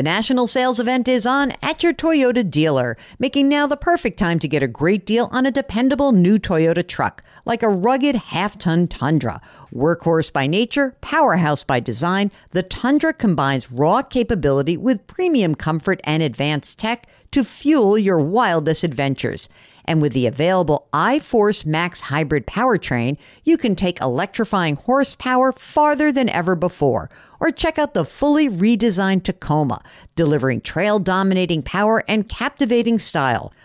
The national sales event is on at your Toyota dealer, making now the perfect time to get a great deal on a dependable new Toyota truck, like a rugged half ton Tundra. Workhorse by nature, powerhouse by design, the Tundra combines raw capability with premium comfort and advanced tech to fuel your wildest adventures. And with the available iForce Max hybrid powertrain, you can take electrifying horsepower farther than ever before. Or check out the fully redesigned Tacoma, delivering trail dominating power and captivating style.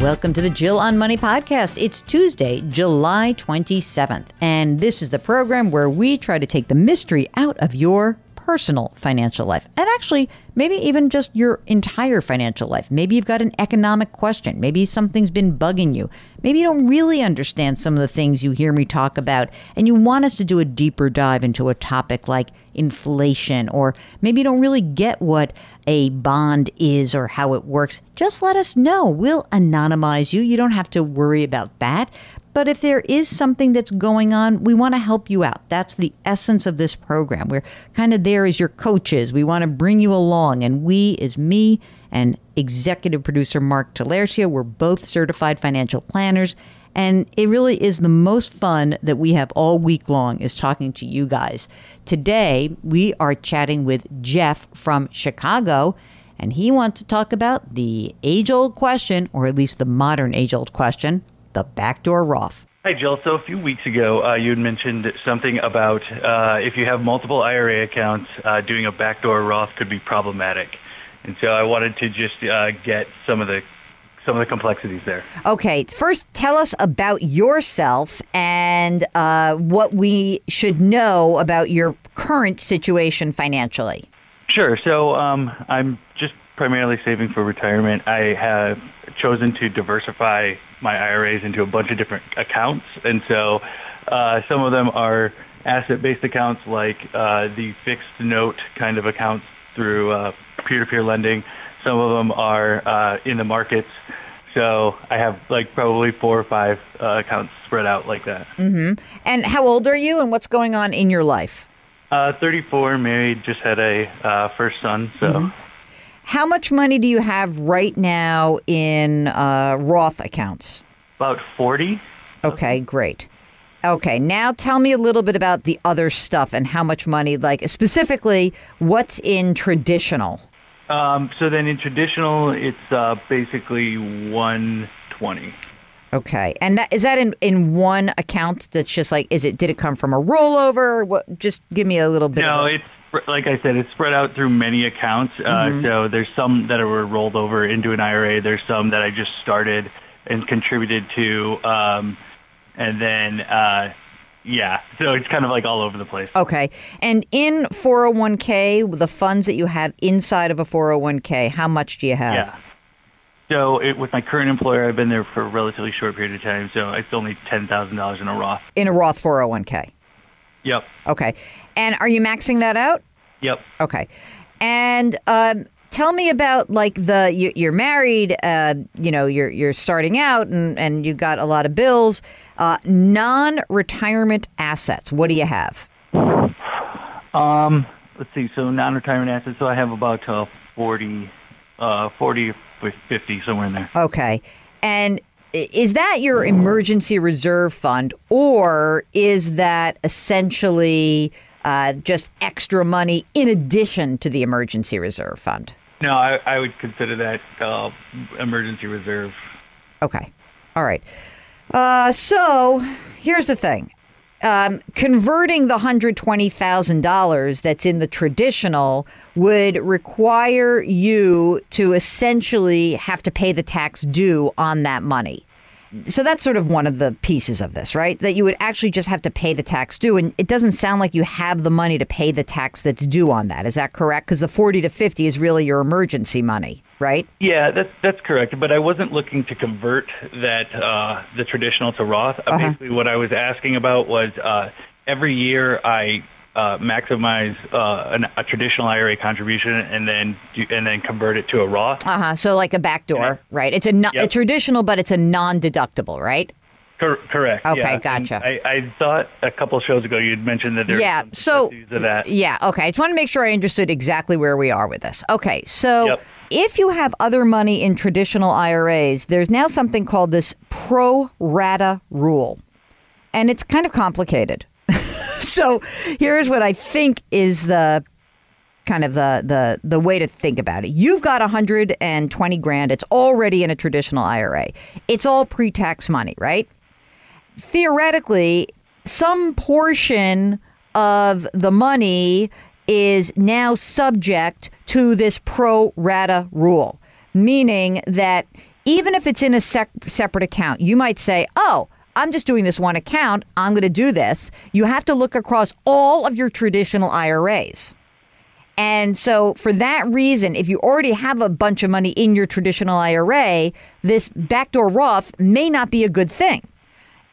Welcome to the Jill on Money podcast. It's Tuesday, July 27th, and this is the program where we try to take the mystery out of your personal financial life and actually maybe even just your entire financial life. Maybe you've got an economic question. Maybe something's been bugging you. Maybe you don't really understand some of the things you hear me talk about and you want us to do a deeper dive into a topic like inflation or maybe you don't really get what a bond is or how it works. Just let us know. We'll anonymize you. You don't have to worry about that. But if there is something that's going on, we want to help you out. That's the essence of this program. We're kind of there as your coaches. We want to bring you along. And we, is me and executive producer Mark Talercia, we're both certified financial planners. And it really is the most fun that we have all week long is talking to you guys. Today, we are chatting with Jeff from Chicago and he wants to talk about the age old question, or at least the modern age old question the backdoor Roth. Hi, Jill. So a few weeks ago, uh, you had mentioned something about uh, if you have multiple IRA accounts, uh, doing a backdoor Roth could be problematic. And so I wanted to just uh, get some of the some of the complexities there. Okay, first tell us about yourself and uh, what we should know about your current situation financially. Sure. So um, I'm just primarily saving for retirement. I have chosen to diversify my IRAs into a bunch of different accounts, and so uh, some of them are asset-based accounts, like uh, the fixed note kind of accounts through uh, peer-to-peer lending. Some of them are uh, in the markets. So I have like probably four or five uh, accounts spread out like that. Mm-hmm. And how old are you, and what's going on in your life? Uh, 34, married, just had a uh, first son. So. Mm-hmm. How much money do you have right now in uh, Roth accounts? About 40. Okay, great. Okay, now tell me a little bit about the other stuff and how much money, like specifically, what's in traditional? Um, so then in traditional, it's uh, basically 120. Okay, and that is that in in one account? That's just like, is it? Did it come from a rollover? What? Just give me a little bit. No, it's like I said, it's spread out through many accounts. Uh, mm-hmm. So there's some that were rolled over into an IRA. There's some that I just started and contributed to, um, and then uh, yeah, so it's kind of like all over the place. Okay, and in 401k, the funds that you have inside of a 401k, how much do you have? Yeah. So it, with my current employer, I've been there for a relatively short period of time. So it's only ten thousand dollars in a Roth. In a Roth 401k. Yep. Okay. And are you maxing that out? Yep. Okay. And um, tell me about like the you, are married, uh, you know, you're you're starting out, and and you got a lot of bills. Uh, non-retirement assets. What do you have? Um, let's see. So non-retirement assets. So I have about uh, 40, uh, 40, 50, somewhere in there. Okay. And is that your emergency reserve fund, or is that essentially uh, just extra money in addition to the emergency reserve fund? No, I, I would consider that uh, emergency reserve. Okay. All right. Uh, so here's the thing. Um, converting the $120,000 that's in the traditional would require you to essentially have to pay the tax due on that money so that's sort of one of the pieces of this, right? That you would actually just have to pay the tax due. And it doesn't sound like you have the money to pay the tax that's due on that. Is that correct? Because the 40 to 50 is really your emergency money, right? Yeah, that's, that's correct. But I wasn't looking to convert that, uh, the traditional to Roth. Uh, Uh-huh. Basically, what I was asking about was uh, every year I uh, maximize uh, an, a traditional IRA contribution and then do, and then convert it to a Roth. Uh huh. So like a backdoor, Yeah. right? It's a, non- a traditional, but it's a non-deductible, right? Cor- correct. Okay, yeah. Gotcha. I, I thought a couple of shows ago you'd mentioned that there's yeah. So of that. yeah. Okay. I just want to make sure I understood exactly where we are with this. Okay. So. Yep. If you have other money in traditional IRAs, there's now something called this pro rata rule. And it's kind of complicated. so here's what I think is the kind of the the the way to think about it. You've got 120 grand. It's already in a traditional IRA. It's all pre-tax money, right? Theoretically, some portion of the money is now subject to this pro rata rule, meaning that even if it's in a sec- separate account, you might say, "Oh, I'm just doing this one account. I'm going to do this." You have to look across all of your traditional IRAs. And so, for that reason, if you already have a bunch of money in your traditional IRA, this backdoor Roth may not be a good thing.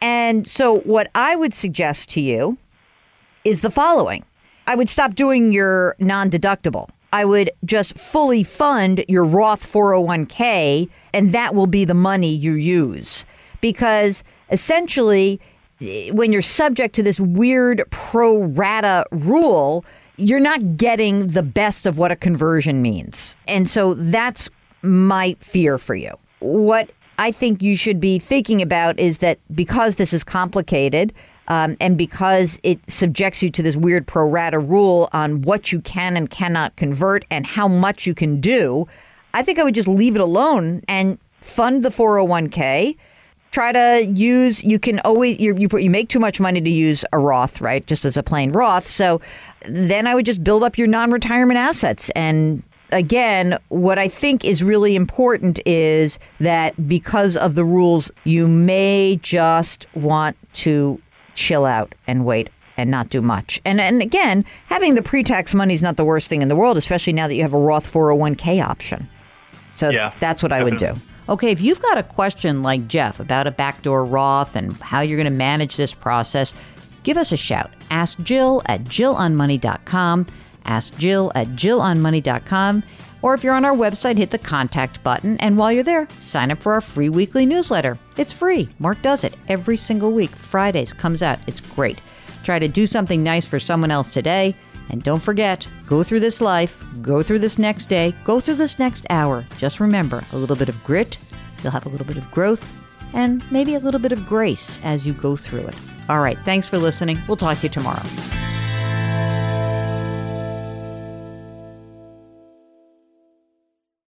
And so, what I would suggest to you is the following I would stop doing your non deductible. I would just fully fund your Roth 401k, and that will be the money you use. Because essentially, when you're subject to this weird pro rata rule, you're not getting the best of what a conversion means. And so that's my fear for you. What I think you should be thinking about is that because this is complicated um, and because it subjects you to this weird pro rata rule on what you can and cannot convert and how much you can do, I think I would just leave it alone and fund the 401k try to use you can always you you, put, you make too much money to use a Roth right? Just as a plain Roth. So then I would just build up your non-retirement assets. And again what I think is really important is that because of the rules you may just want to chill out and wait and not do much. And and again, having the pre-tax money is not the worst thing in the world, especially now that you have a Roth 401k option. So Yeah, that's what I would do. Okay, if you've got a question like Jeff about a backdoor Roth and how you're going to manage this process, give us a shout. Ask Jill at jillonmoney.com. Ask Jill at jillonmoney.com. Or if you're on our website, hit the contact button. And while you're there, sign up for our free weekly newsletter. It's free. Mark does it every single week. Fridays comes out. It's great. Try to do something nice for someone else today. And don't forget, go through this life, go through this next day, go through this next hour. Just remember a little bit of grit, you'll have a little bit of growth, and maybe a little bit of grace as you go through it. All right, thanks for listening. We'll talk to you tomorrow.